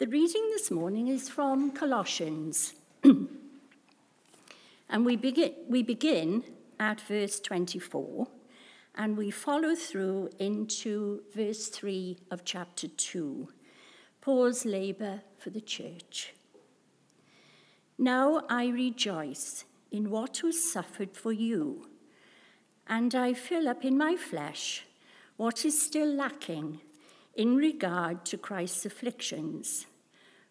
The reading this morning is from Colossians. and we begin, we begin at verse 24 and we follow through into verse 3 of chapter 2 Paul's labour for the church. Now I rejoice in what was suffered for you, and I fill up in my flesh what is still lacking in regard to Christ's afflictions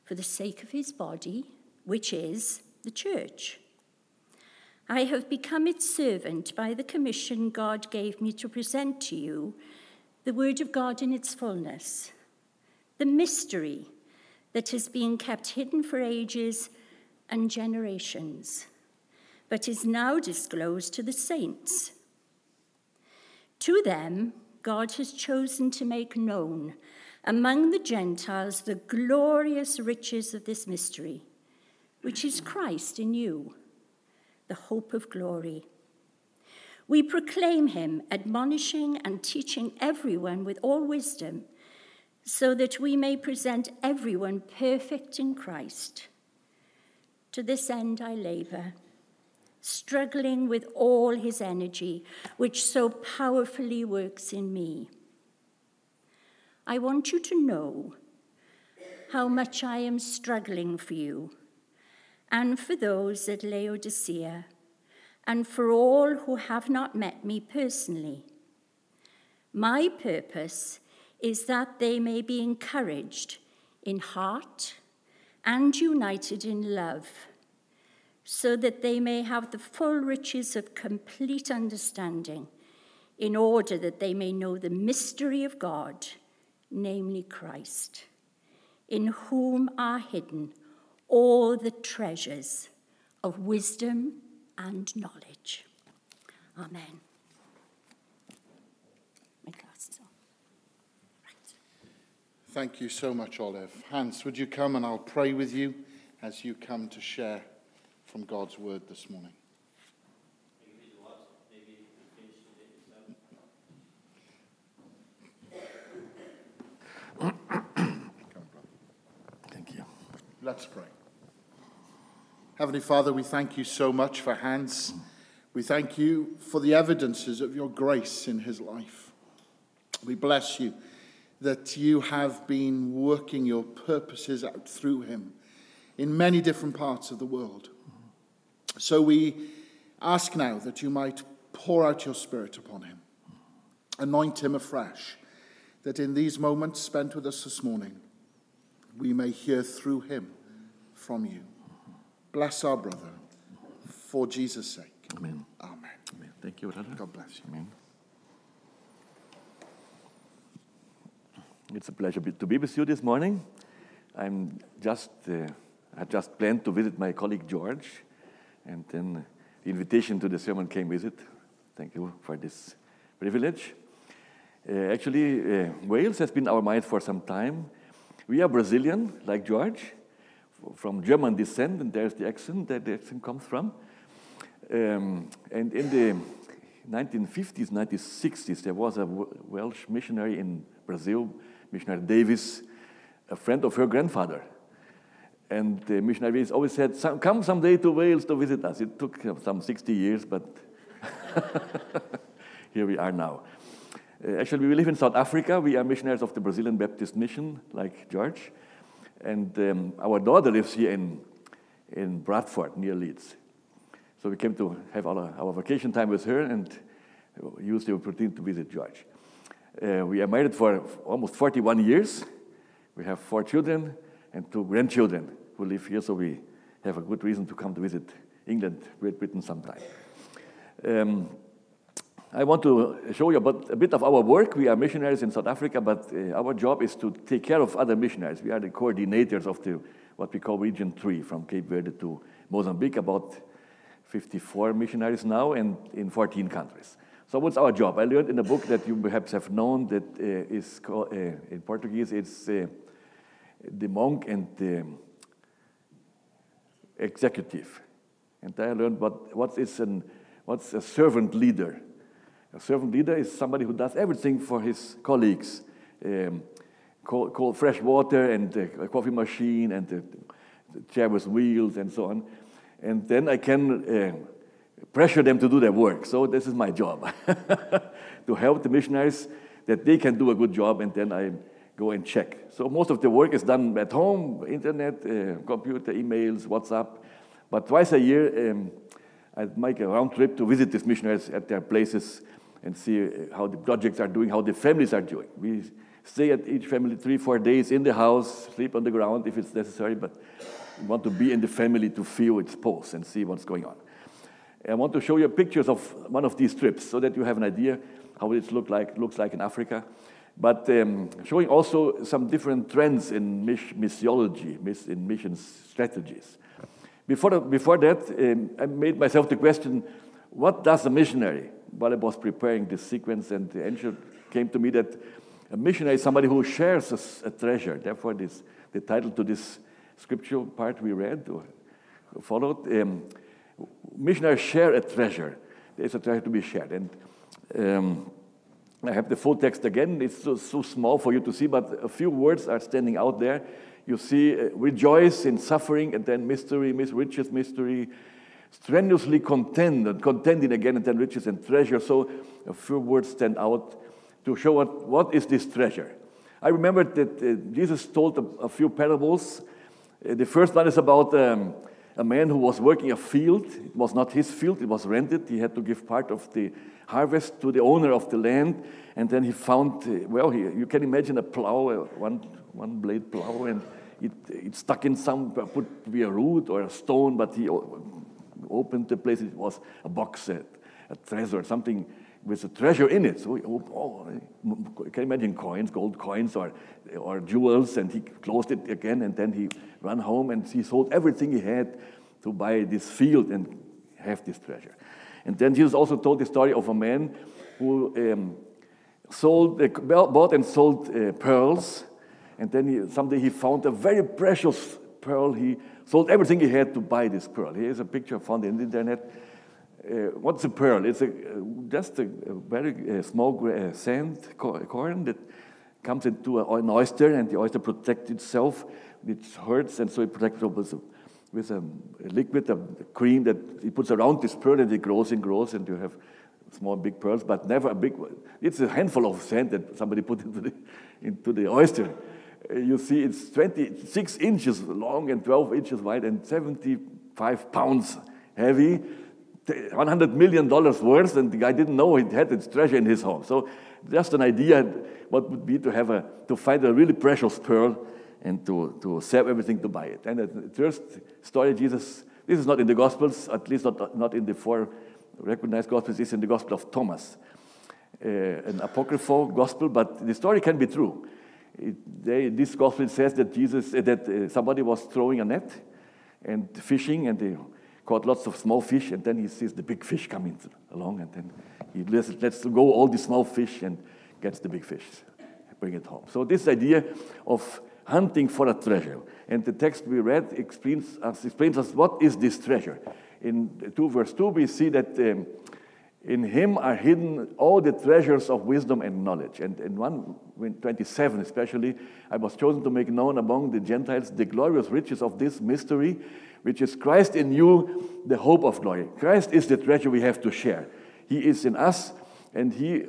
for the sake of his body, which is the church. I have become its servant by the commission God gave me to present to you the Word of God in its fullness, the mystery that has been kept hidden for ages and generations, but is now disclosed to the saints. To them, God has chosen to make known among the Gentiles the glorious riches of this mystery, which is Christ in you, the hope of glory. We proclaim him, admonishing and teaching everyone with all wisdom, so that we may present everyone perfect in Christ. To this end I labor, struggling with all his energy, which so powerfully works in me. I want you to know how much I am struggling for you and for those at Laodicea and for all who have not met me personally. My purpose is that they may be encouraged in heart and united in love, so that they may have the full riches of complete understanding, in order that they may know the mystery of God namely Christ, in whom are hidden all the treasures of wisdom and knowledge. Amen. My glasses on. Right. Thank you so much, Olive. Hans, would you come and I'll pray with you as you come to share from God's word this morning? Thank you. Let's pray. Heavenly Father, we thank you so much for Hans. We thank you for the evidences of your grace in his life. We bless you that you have been working your purposes out through him in many different parts of the world. So we ask now that you might pour out your Spirit upon him, anoint him afresh that in these moments spent with us this morning, we may hear through him from you. Bless our brother for Jesus' sake. Amen. Amen. Amen. Thank you, brother. God bless you. Amen. It's a pleasure to be with you this morning. I'm just, uh, I just planned to visit my colleague George, and then the invitation to the sermon came with it. Thank you for this privilege. Uh, actually, uh, Wales has been our mind for some time. We are Brazilian, like George, from German descent, and there's the accent that the accent comes from. Um, and in the 1950s, 1960s, there was a Welsh missionary in Brazil, missionary Davis, a friend of her grandfather. And the missionary Davis always said, Come someday to Wales to visit us. It took some 60 years, but here we are now. Uh, actually, we live in South Africa. We are missionaries of the Brazilian Baptist Mission, like George. And um, our daughter lives here in, in Bradford, near Leeds. So we came to have our, our vacation time with her and use the opportunity to visit George. Uh, we are married for almost 41 years. We have four children and two grandchildren who live here, so we have a good reason to come to visit England, Great Britain sometime. Um, I want to show you about a bit of our work. We are missionaries in South Africa, but uh, our job is to take care of other missionaries. We are the coordinators of the what we call Region 3, from Cape Verde to Mozambique, about 54 missionaries now and in 14 countries. So what's our job? I learned in a book that you perhaps have known that uh, is called, uh, in Portuguese, it's uh, The Monk and the Executive. And I learned what, what is an, what's a servant leader. A servant leader is somebody who does everything for his colleagues, um, cold, cold fresh water and coffee machine and the chair with wheels and so on. And then I can uh, pressure them to do their work. So this is my job to help the missionaries that they can do a good job, and then I go and check. So most of the work is done at home, internet, uh, computer, emails, WhatsApp. But twice a year, um, I make a round trip to visit these missionaries at their places and see uh, how the projects are doing, how the families are doing. We stay at each family three, four days in the house, sleep on the ground if it's necessary, but we want to be in the family to feel its pulse and see what's going on. I want to show you pictures of one of these trips so that you have an idea how it look like, looks like in Africa. But um, showing also some different trends in missiology, in mission strategies. Before, the, before that, um, I made myself the question what does a missionary? While I was preparing this sequence, and the angel came to me that a missionary is somebody who shares a, a treasure. Therefore, this, the title to this scriptural part we read or followed um, missionaries share a treasure. There's a treasure to be shared. And um, I have the full text again. It's so, so, small for you to see, but a few words are standing out there. You see, uh, rejoice in suffering, and then mystery, mis- riches, mystery, strenuously contend, and contending again, and riches and treasure. So a few words stand out to show what, what is this treasure. I remember that uh, Jesus told a, a, few parables. Uh, the first one is about um, a man who was working a field. It was not his field, it was rented. He had to give part of the harvest to the owner of the land. And then he found, uh, well, he, you can imagine a plow, uh, one, one blade plow, and it, it stuck in some, uh, put be a root or a stone, but he opened the place. It was a box set, a treasure, something with a treasure in it. So, oh, you can imagine coins, gold coins or, or jewels, and he closed it again, and then he ran home and he sold everything he had to buy this field and have this treasure. And then Jesus also told the story of a man who um, sold, uh, bought and sold uh, pearls, and then he, someday he found a very precious pearl. He sold everything he had to buy this pearl. Here's a picture found on the internet uh, what's a pearl? It's a, uh, just a, a very uh, small uh, sand corn that comes into a, an oyster, and the oyster protects itself. It hurts, and so it protects it with, a, with a, liquid, a cream that it puts around this pearl, and it grows and grows, and you have small, big pearls, but never a big one. It's a handful of sand that somebody put into the, into the oyster. You see, it's 26 inches long and 12 inches wide and 75 pounds heavy 100 million dollars worth, and the guy didn't know he had its treasure in his home. So just an idea what would be to have a to find a really precious pearl and to, to sell everything to buy it. And the first story, Jesus, this is not in the Gospels, at least not, not in the four recognized Gospels, it's in the Gospel of Thomas, uh, an apocryphal Gospel, but the story can be true. It, they, this Gospel says that Jesus, uh, that uh, somebody was throwing a net and fishing, and they caught lots of small fish, and then he sees the big fish coming along, and then he lets, lets go all the small fish and gets the big fish, bring it home. So this idea of hunting for a treasure, and the text we read explains us, explains us what is this treasure. In 2 verse 2, we see that um, in him are hidden all the treasures of wisdom and knowledge. And in 127 especially, I was chosen to make known among the Gentiles the glorious riches of this mystery, which is Christ in you, the hope of glory. Christ is the treasure we have to share. He is in us, and He,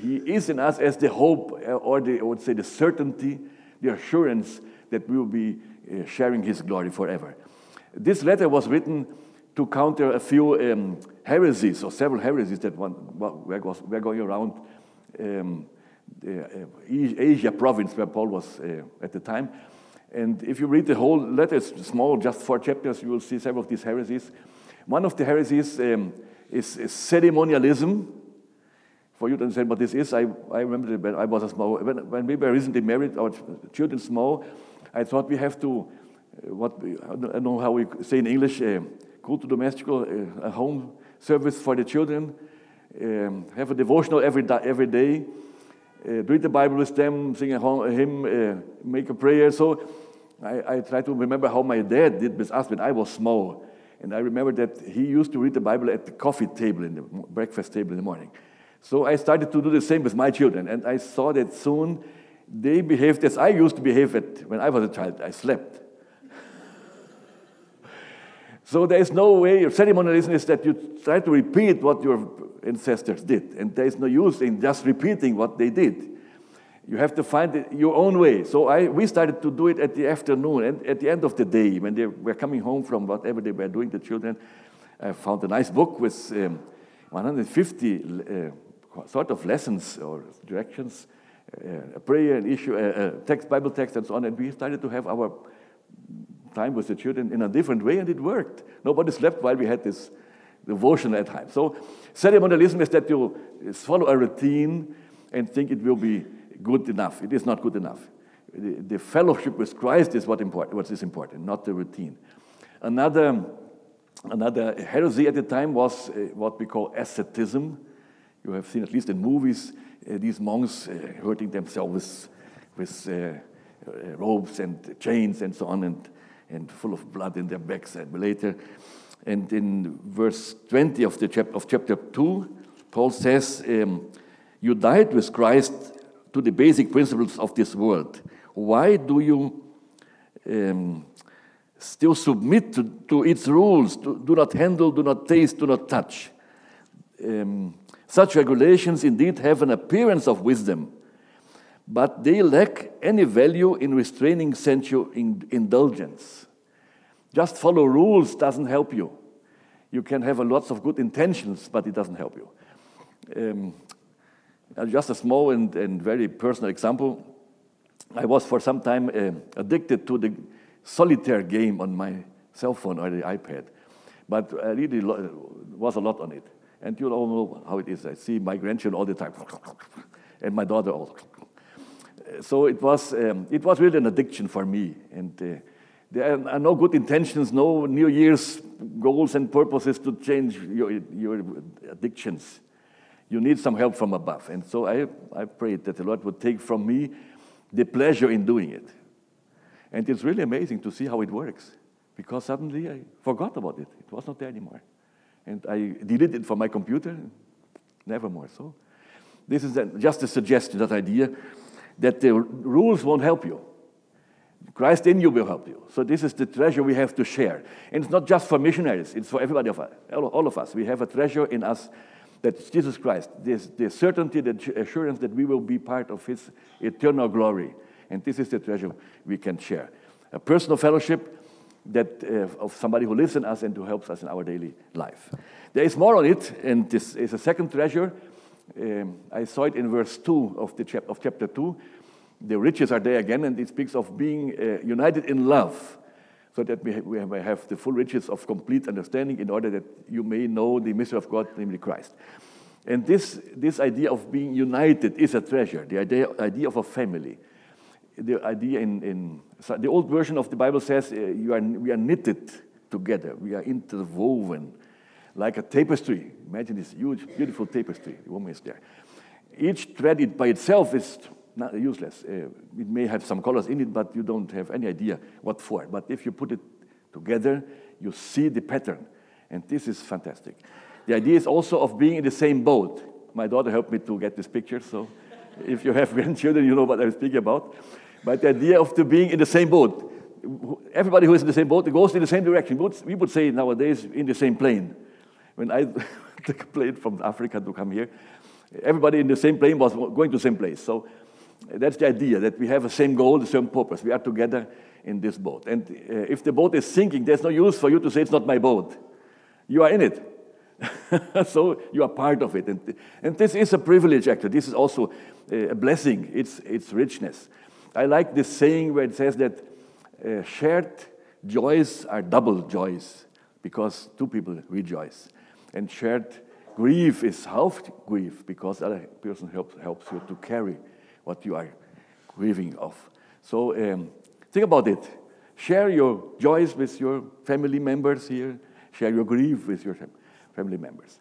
he is in us as the hope, uh, or the, I would say the certainty, the assurance that we will be uh, sharing His glory forever. This letter was written to counter a few um, heresies, or several heresies that one, were, were going around um, the, uh, Asia province where Paul was uh, at the time. And if you read the whole letter, it's small, just four chapters, you will see several of these heresies. One of the heresies um, is, is, ceremonialism. For you to understand what this is, I, I remember when I was a small, when, when we were recently married, our children small, I thought we have to, uh, what we, I don't know how we say in English, uh, go to domestical, uh, a home service for the children, um, have a devotional every, every day, uh, read the Bible with them, sing a hymn, uh, make a prayer. So I, I try to remember how my dad did with us when I was small. And I remember that he used to read the Bible at the coffee table, in the breakfast table in the morning. So I started to do the same with my children. And I saw that soon they behaved as I used to behave at, when I was a child. I slept. So there is no way, ceremonialism is that you try to repeat what your ancestors did, and there is no use in just repeating what they did. You have to find your own way. So I, we started to do it at the afternoon and at the end of the day when they were coming home from whatever they were doing, the children. I found a nice book with um, 150 uh, sort of lessons or directions, uh, a prayer, an issue, a, a text, Bible text, and so on. And we started to have our time with the children in a different way, and it worked. Nobody slept while we had this devotion at time. So ceremonialism is that you follow a routine and think it will be good enough. It is not good enough. The, the fellowship with Christ is what, important, what is important, not the routine. Another Another heresy at the time was uh, what we call asceticism. You have seen, at least in movies, uh, these monks uh, hurting themselves with, with robes and chains and so on, and, and full of blood in their backs and later. And in verse 20 of, the chap- of chapter 2, Paul says, um, You died with Christ to the basic principles of this world. Why do you um, still submit to, to its rules do, do, not handle, do not taste, do not touch. Um, such regulations indeed have an appearance of wisdom, but they lack any value in restraining sensual indulgence. Just follow rules doesn't help you. You can have lots of good intentions, but it doesn't help you. Um, just a small and, and very personal example. I was for some time uh, addicted to the solitaire game on my cell phone or the iPad. But I really was a lot on it. And you all know how it is. I see my grandchildren all the time, and my daughter also. So it was, um, it was really an addiction for me. And uh, there are no good intentions, no New Year's goals and purposes to change your, your addictions. You need some help from above. And so I, I prayed that the Lord would take from me the pleasure in doing it. And it's really amazing to see how it works because suddenly I forgot about it. It was not there anymore. And I deleted it from my computer, never more. So, this is just a suggestion, that idea that the rules won't help you. Christ in you will help you. So, this is the treasure we have to share. And it's not just for missionaries, it's for everybody, of us, all of us. We have a treasure in us that Jesus Christ, this, the certainty, the assurance that we will be part of his eternal glory. And this is the treasure we can share. A personal fellowship that uh, of somebody who lives in us and who helps us in our daily life. There is more on it, and this is a second treasure. Um, I saw it in verse 2 of, the chap- of chapter 2. The riches are there again, and it speaks of being uh, united in love, so that we, ha- we have the full riches of complete understanding in order that you may know the mystery of God, namely Christ. And this, this idea of being united is a treasure, the idea, idea of a family the idea in, in the old version of the Bible says uh, you are, we are knitted together, we are interwoven like a tapestry. Imagine this huge, beautiful tapestry. The woman is there. Each thread by itself is not useless. Uh, it may have some colors in it, but you don't have any idea what for. But if you put it together, you see the pattern. And this is fantastic. The idea is also of being in the same boat. My daughter helped me to get this picture, so if you have grandchildren, you know what I'm speaking about. But the idea of the being in the same boat. Everybody who is in the same boat goes in the same direction. We would say nowadays in the same plane. When I took a plane from Africa to come here, everybody in the same plane was going to the same place. So that's the idea that we have the same goal, the same purpose. We are together in this boat. And uh, if the boat is sinking, there's no use for you to say it's not my boat. You are in it. so you are part of it. And, and this is a privilege, actually. This is also a blessing, it's, it's richness. I like this saying where it says that uh, shared joys are double joys because two people rejoice. And shared grief is half grief because the other person helps, helps you to carry what you are grieving of. So um, think about it. Share your joys with your family members here. Share your grief with your family members.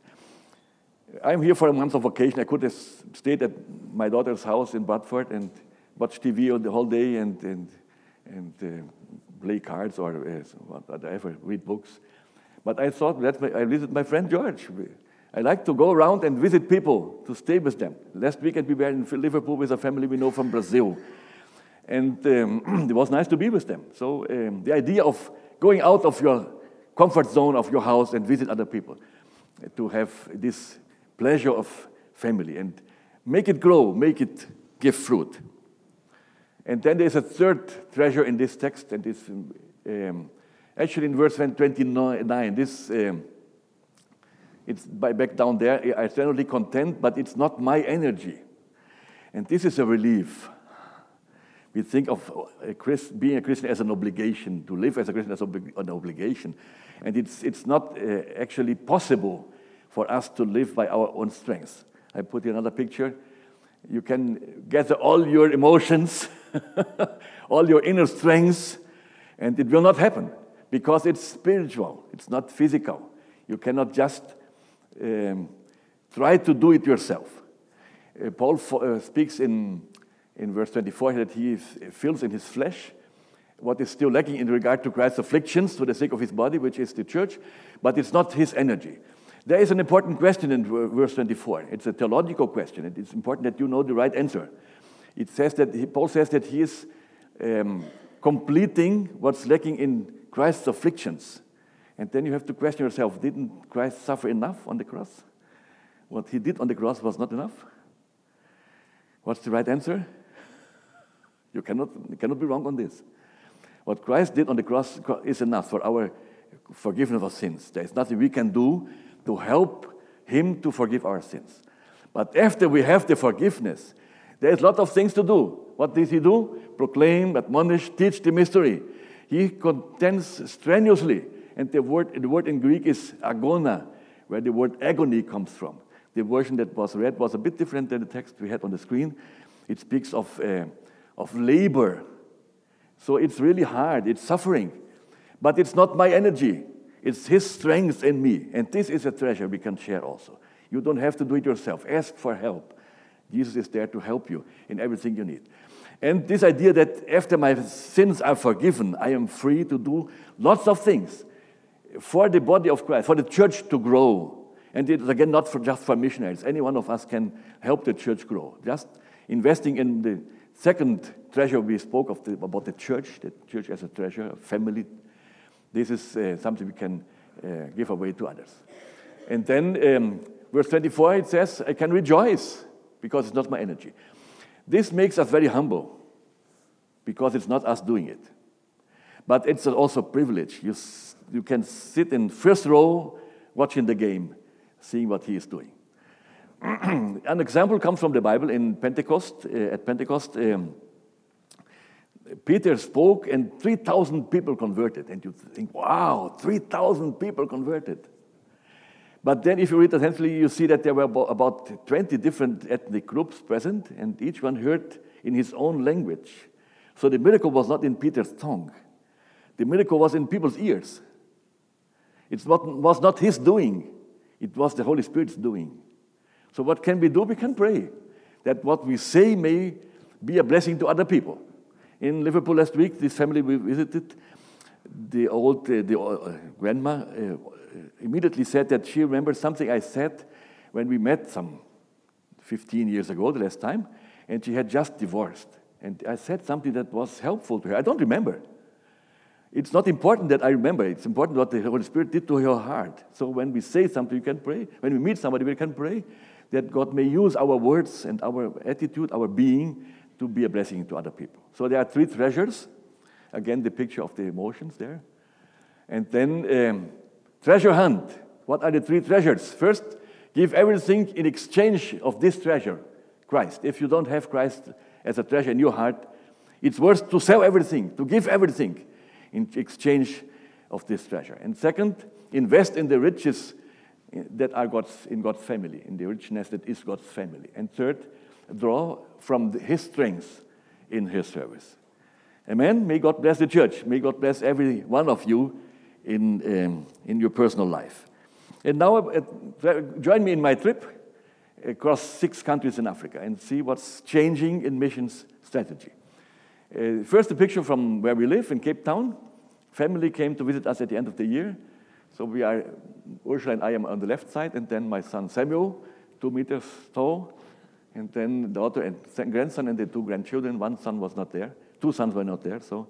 I'm here for a month of vacation. I could have stayed at my daughter's house in Bradford and watch TV all the whole day and, and, and uh, play cards or uh, whatever, read books. But I thought, let me, I visit my friend George. I like to go around and visit people to stay with them. Last weekend we were in Liverpool with a family we know from Brazil. And um, it was nice to be with them. So um, the idea of going out of your comfort zone of your house and visit other people, to have this pleasure of family and make it grow, make it give fruit. And then there's a third treasure in this text, and this um, actually in verse 29. This um, it's by back down there. I eternally content, but it's not my energy, and this is a relief. We think of a Christ, being a Christian as an obligation, to live as a Christian as an obligation. And it's, it's not uh, actually possible for us to live by our own strength. I put another picture. You can gather all your emotions, all your inner strengths, and it will not happen because it's spiritual, it's not physical. You cannot just um, try to do it yourself. Uh, Paul uh, speaks in in verse 24 that he fills in his flesh what is still lacking in regard to Christ's afflictions for the sake of his body, which is the church, but it's not his energy. There is an important question in verse 24. It's a theological question, it's important that you know the right answer. It says that Paul says that he is um, completing what's lacking in Christ's afflictions. And then you have to question yourself didn't Christ suffer enough on the cross? What he did on the cross was not enough? What's the right answer? You cannot, you cannot be wrong on this. What Christ did on the cross is enough for our forgiveness of sins. There is nothing we can do to help Him to forgive our sins. But after we have the forgiveness, there is a lot of things to do. What did He do? Proclaim, admonish, teach the mystery. He contends strenuously. And the word, the word in Greek is agona, where the word agony comes from. The version that was read was a bit different than the text we had on the screen. It speaks of uh, of labor. So it's really hard, it's suffering. But it's not my energy, it's His strength in me. And this is a treasure we can share also. You don't have to do it yourself, ask for help. Jesus is there to help you in everything you need. And this idea that after my sins are forgiven, I am free to do lots of things for the body of Christ, for the church to grow. And it is again not for just for missionaries. Any one of us can help the church grow. Just investing in the Second treasure we spoke of the, about the church, the church as a treasure, a family. This is uh, something we can uh, give away to others. And then um, verse 24 it says, I can rejoice because it's not my energy. This makes us very humble because it's not us doing it. But it's also a privilege. You, you can sit in first row watching the game, seeing what he is doing. An example comes from the Bible in Pentecost. Uh, at Pentecost, um, Peter spoke and 3,000 people converted. And you think, wow, 3,000 people converted. But then, if you read attentively, you see that there were about 20 different ethnic groups present, and each one heard in his own language. So the miracle was not in Peter's tongue, the miracle was in people's ears. It was not his doing, it was the Holy Spirit's doing. So, what can we do? We can pray that what we say may be a blessing to other people. In Liverpool last week, this family we visited, the old uh, the uh, grandma uh, immediately said that she remembered something I said when we met some 15 years ago, the last time, and she had just divorced. And I said something that was helpful to her. I don't remember. It's not important that I remember. It's important what the Holy Spirit did to your heart. So when we say something, you can pray. When we meet somebody, we can pray that God may use our words and our attitude, our being, to be a blessing to other people. So there are three treasures. Again, the picture of the emotions there. And then um, treasure hunt. What are the three treasures? First, give everything in exchange of this treasure, Christ. If you don't have Christ as a treasure in your heart, it's worth to sell everything, to give everything in exchange of this treasure. And second, invest in the riches that are God's, in God's family, in the richness that is God's family. And third, draw from His strength in His service. Amen. May God bless the church. May God bless every one of you in, um, in your personal life. And now, uh, join me in my trip across six countries in Africa and see what's changing in missions strategy. Uh, first, a picture from where we live in Cape Town. Family came to visit us at the end of the year So we are, Ursula and I am on the left side, and then my son Samuel, two meters tall, and then daughter and grandson and the two grandchildren. One son was not there. Two sons were not there. So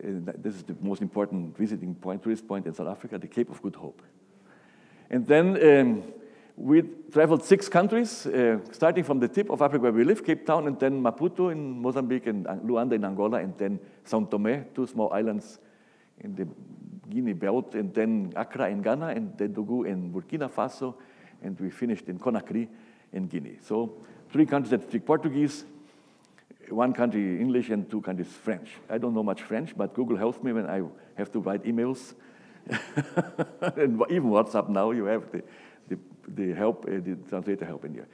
uh, this is the most important visiting point, tourist point in South Africa, the Cape of Good Hope. And then um, we traveled six countries, uh, starting from the tip of Africa where we live, Cape Town, and then Maputo in Mozambique, and Luanda in Angola, and then São Tomé, two small islands in the Guinea belt, and then Accra in Ghana, and then Dougou in Burkina Faso, and we finished in Conakry in Guinea. So three countries that speak Portuguese, one country English, and two countries French. I don't know much French, but Google helps me when I have to write emails. and even WhatsApp now, you have the, the, the help, uh, the translator help in here.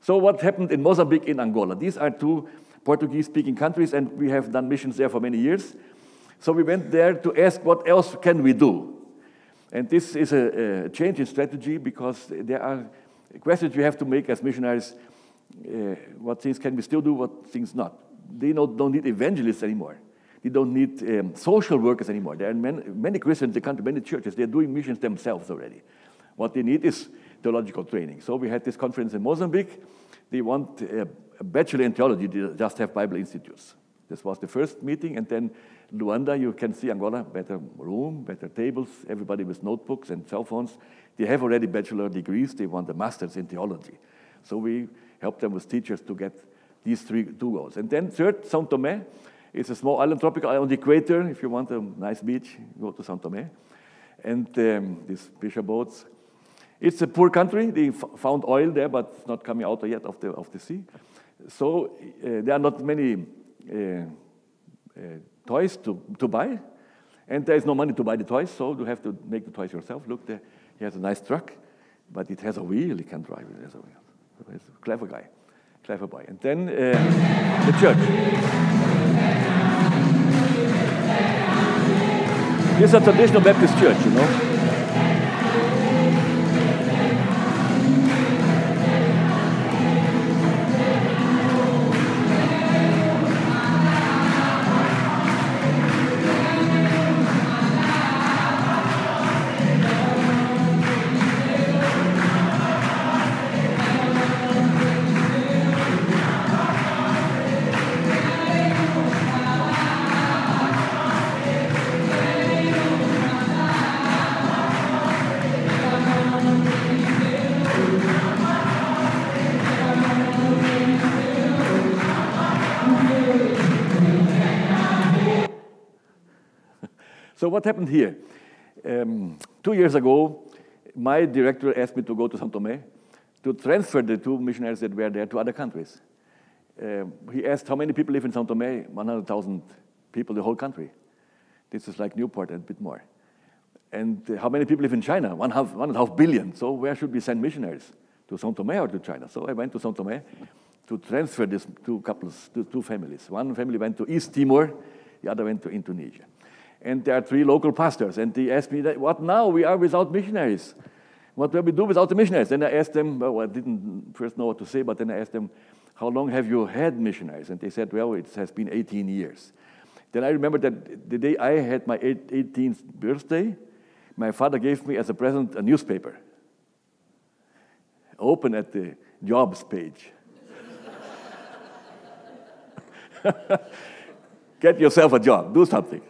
So what happened in Mozambique, in Angola? These are two Portuguese-speaking countries, and we have done missions there for many years. So we went there to ask what else can we do? And this is a, a change in strategy because there are questions we have to make as missionaries uh, what things can we still do, what things not. They don't, don't need evangelists anymore. They don't need um, social workers anymore. There are many, many Christians, they come to many churches, they're doing missions themselves already. What they need is theological training. So we had this conference in Mozambique. They want a, a bachelor in theology, they just have Bible institutes. This was the first meeting, and then Luanda, you can see Angola, better room, better tables, everybody with notebooks and cell phones. They have already bachelor degrees, they want a master's in theology. So we help them with teachers to get these three two goals. And then third, São Tomé. It's a small island, tropical island on the equator. If you want a nice beach, go to São Tomé. And um, these fisher boats. It's a poor country. They found oil there, but it's not coming out yet of the, of the sea. So uh, there are not many uh, uh, toys to, to buy. And there is no money to buy the toys, so you have to make the toys yourself. Look, there, he has a nice truck, but it has a wheel. He can drive it. Has a wheel. He's a clever guy, clever boy. And then uh, the church. This is a traditional Baptist church, you know. What happened here? Um, two years ago, my director asked me to go to São Tomé to transfer the two missionaries that were there to other countries. Uh, he asked how many people live in São Tomé? 100,000 people, the whole country. This is like Newport and a bit more. And uh, how many people live in China? One, half, one and a half billion. So where should we send missionaries? To São Tomé or to China? So I went to São Tomé to transfer these two couples, two, two families. One family went to East Timor, the other went to Indonesia and there are three local pastors. And they asked me, that, What now? We are without missionaries. What will we do without the missionaries? Then I asked them, well, I didn't first know what to say, but then I asked them, How long have you had missionaries? And they said, Well, it has been 18 years. Then I remember that the day I had my 18th birthday, my father gave me as a present a newspaper. Open at the jobs page. Get yourself a job, do something.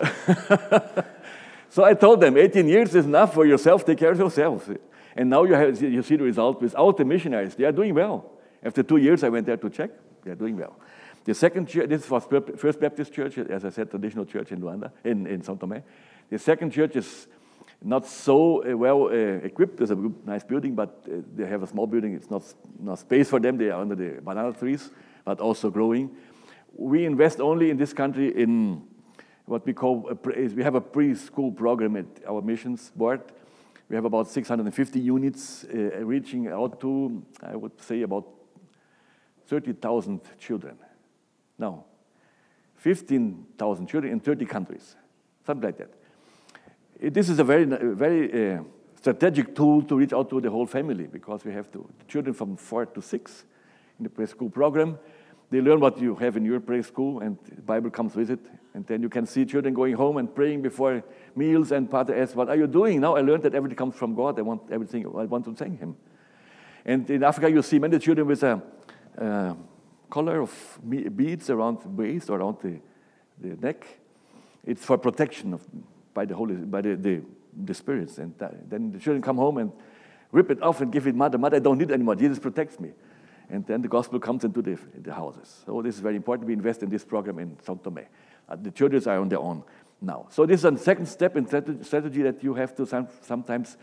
so I told them, 18 years is enough for yourself, take care of yourself. And now you, have, you see the result without the missionaries. They are doing well. After two years, I went there to check. They are doing well. The second church, this was First Baptist Church, as I said, traditional church in Luanda, in, in São Tomé. The second church is not so uh, well uh, equipped. There's a nice building, but uh, they have a small building. It's not, not space for them. They are under the banana trees, but also growing. We invest only in this country in what we call, a, we have a preschool program at our missions board. We have about 650 units uh, reaching out to, I would say, about 30,000 children. Now, 15,000 children in 30 countries, something like that. It, this is a very, very uh, strategic tool to reach out to the whole family because we have to, children from four to six in the preschool program. They learn what you have in your prayer school, and the Bible comes with it. And then you can see children going home and praying before meals, and Pater asks, What are you doing? Now I learned that everything comes from God. I want everything, I want to thank Him. And in Africa, you see many children with uh, uh, a, a collar of beads around the waist or around the, the neck. It's for protection of, by the Holy, by the, the, the spirits. And then the children come home and rip it off and give it mother. Mother, I don't need it anymore. Jesus protects me. And then the gospel comes into the, the houses. So this is very important. We invest in this program in São Tomé. Uh, the churches are on their own now. So this is a second step in strategy that you have to some, sometimes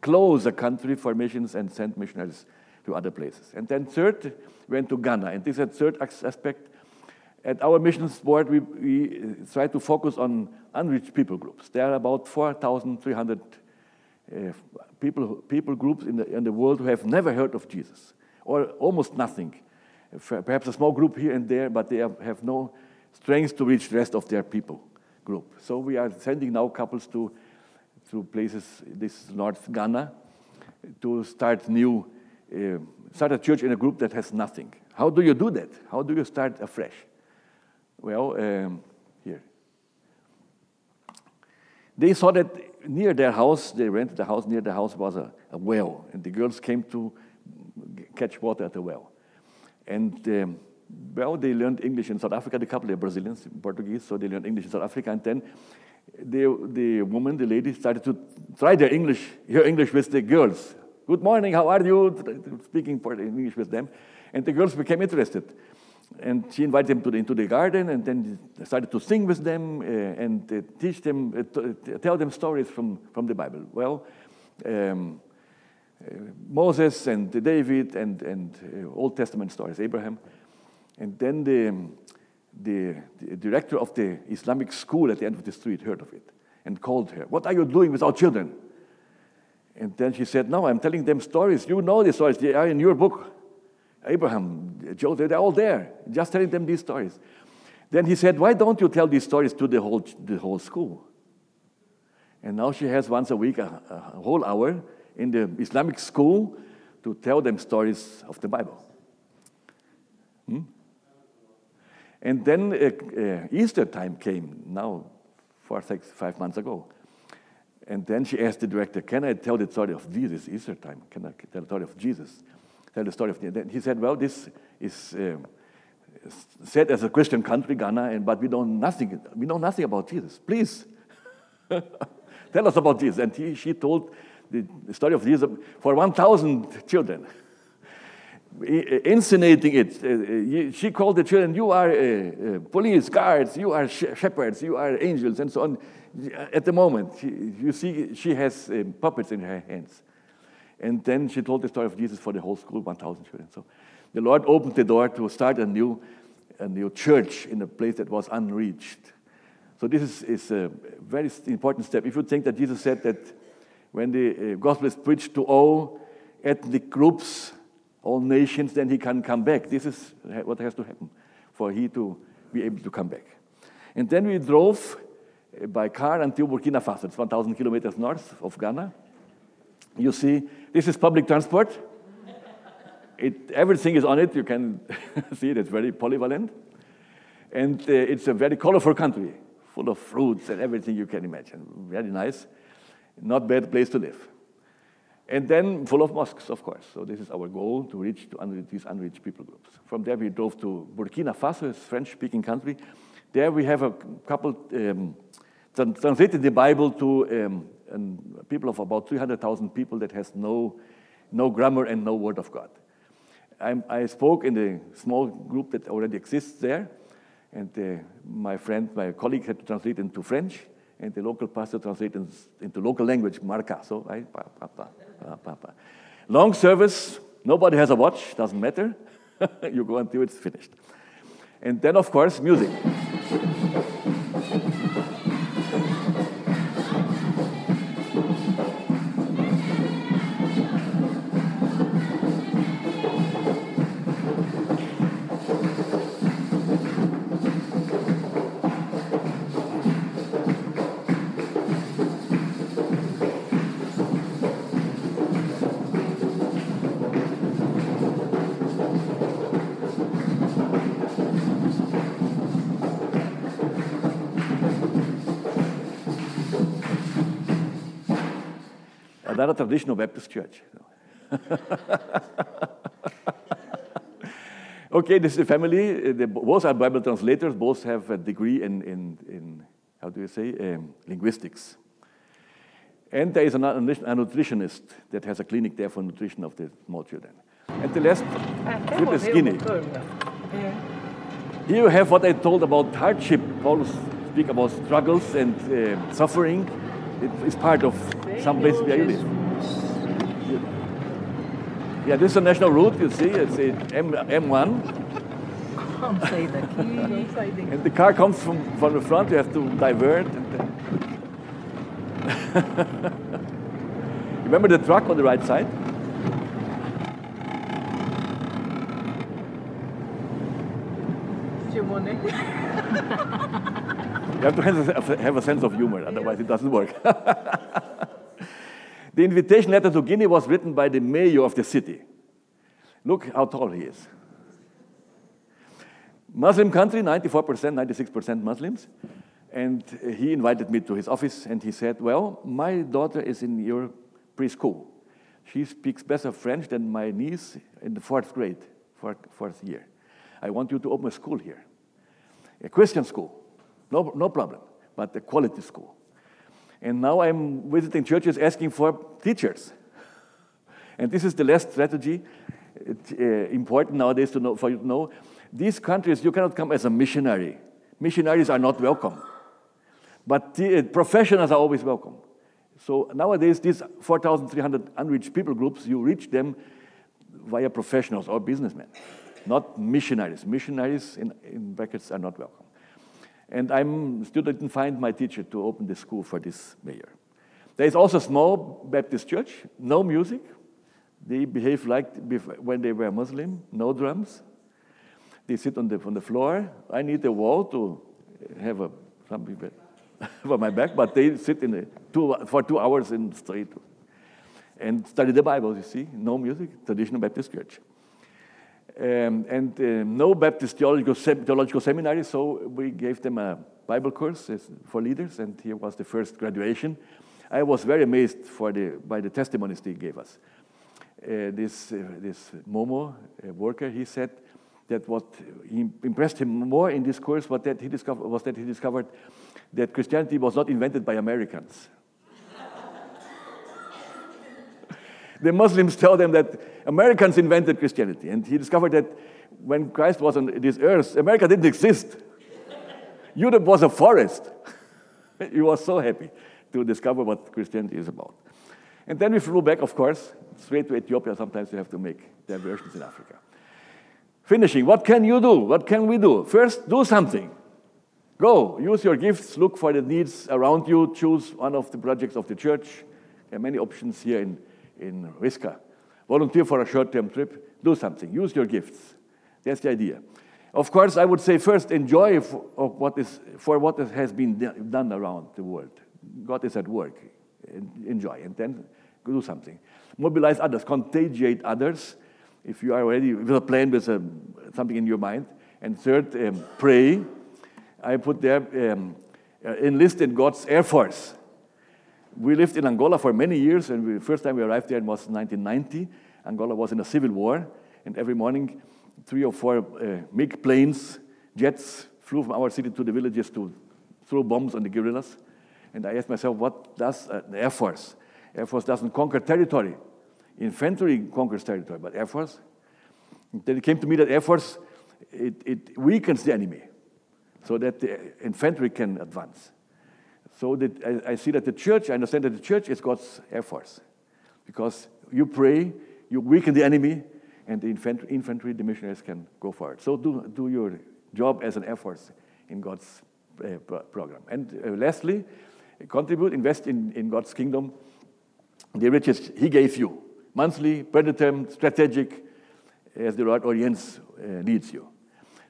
close a country for missions and send missionaries to other places. And then third, we went to Ghana. And this is a third aspect. At our missions board, we, we uh, try to focus on unreached people groups. There are about 4,300 uh, people, people groups in the, in the world who have never heard of Jesus, or almost nothing. Perhaps a small group here and there, but they have, no strength to reach the rest of their people group. So we are sending now couples to, to places, this is North Ghana, to start new, uh, start a church in a group that has nothing. How do you do that? How do you start afresh? Well, um, here. They saw that near their house, they rented a house, near the house was a, a well, and the girls came to catch water at the well. And um, well, they learned English in South Africa. The couple, are Brazilians, Portuguese, so they learned English in South Africa. And then the, the woman, the lady, started to try their English, her English with the girls. Good morning, how are you? Speaking English with them. And the girls became interested. And she invited them to the, into the garden and then started to sing with them uh, and uh, teach them, uh, tell them stories from, from the Bible. Well, um, Uh, Moses and David and, and uh, Old Testament stories, Abraham. And then the, um, the, the, director of the Islamic school at the end of the street heard of it and called her. What are you doing with our children? And then she said, No, I'm telling them stories. You know the stories, they are in your book. Abraham, uh, Joseph, they're all there. Just telling them these stories. Then he said, Why don't you tell these stories to the whole, the whole school? And now she has once a week a, a whole hour in the Islamic school to tell them stories of the Bible. Hmm? And then uh, uh, Easter time came, now four, six, five months ago. And then she asked the director, Can I tell the story of Jesus, Easter time? Can I tell the story of Jesus? Tell the story of Then he said, Well, this is uh, said as a Christian country, Ghana, and, but we know nothing, we know nothing about Jesus. Please tell us about Jesus. And he, she told the, story of Jesus for 1,000 children insinuating it. Uh, uh, she called the children, You are uh, police, guards, you are shepherds, you are angels, and so on. At the moment, you see, she has puppets in her hands. And then she told the story of Jesus for the whole school, 1,000 children. So the Lord opened the door to start a new, a new church in a place that was unreached. So this is, is a very important step. If you think that Jesus said that when the gospel is preached to all ethnic groups, all nations, then he can come back. This is what has to happen for he to be able to come back. And then we drove uh, by car until Burkina Faso. It's 1,000 kilometers north of Ghana. You see, this is public transport. It, everything is on it. You can see it. It's very polyvalent. And uh, it's a very colorful country, full of fruits and everything you can imagine. Very nice. Not bad place to live. And then full of mosques, of course. So this is our goal, to reach to these unreached people groups. From there, we drove to Burkina Faso, a French-speaking country. There we have a couple, um, translated the Bible to um, people of about 300,000 people that has no, no grammar and no word of God. I, I spoke in the small group that already exists there, and uh, my friend, my colleague had to translate into French, and the local pastor translated into local language, Marca. So, I, pa, pa, pa. Long service, nobody has a watch, doesn't matter. you go until it's finished. And then, of course, music. Another traditional Baptist church. okay, this is the family. Uh, they both are Bible translators. Both have a degree in, in, in how do you say, um, linguistics. And there is a, a nutritionist that has a clinic there for nutrition of the small children. And the last fruit is Guinea. Here you have what I told about hardship. Paul speak about struggles and uh, suffering. It is part of some place where you live. Yeah, this is a national route, you see, it's a M, M1. and the car comes from, from the front, you have to divert. Remember the truck on the right side? you have to have a sense of humor, otherwise it doesn't work. The invitation letter to Guinea was written by the mayor of the city. Look how tall he is. Muslim country, 94%, 96% Muslims. And he invited me to his office and he said, Well, my daughter is in your preschool. She speaks better French than my niece in the fourth grade, fourth, fourth year. I want you to open a school here a Christian school, no, no problem, but a quality school. And now I'm visiting churches asking for teachers. And this is the last strategy. It's uh, important nowadays to know, for you to know. These countries, you cannot come as a missionary. Missionaries are not welcome. But the, uh, professionals are always welcome. So nowadays, these 4,300 unreached people groups, you reach them via professionals or businessmen not missionaries. Missionaries, in, in brackets, are not welcome. And I still didn't find my teacher to open the school for this mayor. There is also a small Baptist church, no music. They behave like when they were Muslim, no drums. They sit on the, on the floor. I need a wall to have a, something for my back, but they sit in a two, for two hours in street and study the Bible, you see. No music, traditional Baptist church. Um, and uh, no Baptist theological, sem theological seminary, so we gave them a Bible course for leaders, and here was the first graduation. I was very amazed for the, by the testimonies they gave us. Uh, this, uh, this Momo worker, he said that what impressed him more in this course was that he was that he discovered that Christianity was not invented by Americans. The Muslims tell them that Americans invented Christianity. And he discovered that when Christ was on this earth, America didn't exist. Europe was a forest. he was so happy to discover what Christianity is about. And then we flew back, of course, straight to Ethiopia. Sometimes you have to make diversions in Africa. Finishing, what can you do? What can we do? First, do something. Go, use your gifts, look for the needs around you, choose one of the projects of the church. There are many options here in in Risca. Volunteer for a short-term trip, do something, use your gifts. That's the idea. Of course, I would say first enjoy what is, for what has been done around the world. God is at work. Enjoy, and then do something. Mobilize others, contagiate others. If you are already with a plan with a, something in your mind. And third, um, pray. I put there, um, uh, enlist in God's Air Force. We lived in Angola for many years, and the first time we arrived there was 1990. Angola was in a civil war, and every morning, three or four uh, MiG planes, jets, flew from our city to the villages to throw bombs on the guerrillas. And I asked myself, what does uh, the Air Force? Air Force doesn't conquer territory. Infantry conquers territory, but Air Force? Then it came to me that Air Force, it, it weakens the enemy so that the infantry can advance. So that I, I see that the church, I understand that the church is God's air force. Because you pray, you weaken the enemy, and the infantry, infantry the missionaries can go forward. So do, do your job as an air force in God's uh, pro program. And uh, lastly, contribute, invest in, in God's kingdom, the riches He gave you, monthly, predator, strategic, as the Lord orients, uh, leads you.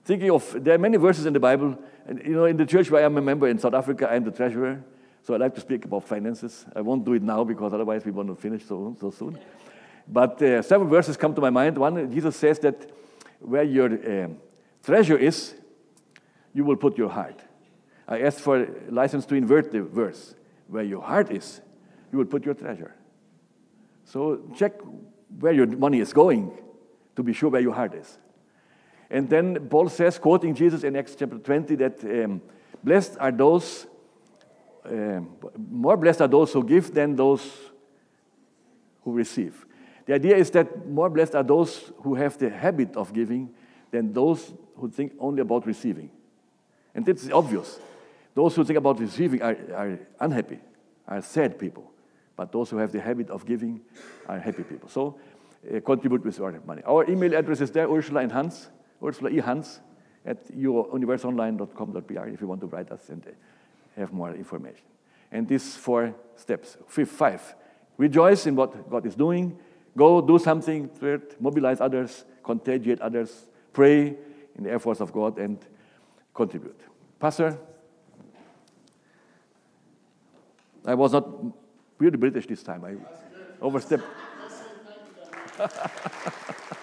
Thinking of, there are many verses in the Bible and, you know, in the church where I'm a member in South Africa, I'm the treasurer. So I like to speak about finances. I won't do it now because otherwise we won't finish so, so soon. But uh, several verses come to my mind. One, Jesus says that where your uh, treasure is, you will put your heart. I asked for license to invert the verse. Where your heart is, you will put your treasure. So check where your money is going to be sure where your heart is. And then Paul says, quoting Jesus in Acts chapter 20, that um, blessed are those, um, more blessed are those who give than those who receive. The idea is that more blessed are those who have the habit of giving than those who think only about receiving. And it's obvious. Those who think about receiving are, are unhappy, are sad people. But those who have the habit of giving are happy people. So uh, contribute with your money. Our email address is there, Ursula and Hans, Ursula E. Hans at universeonline.com.br if you want to write us and uh, have more information. And these four steps. Fifth, five, rejoice in what God is doing. Go do something, third, mobilize others, contagiate others, pray in the efforts of God, and contribute. Pastor, I was not really British this time. I overstepped.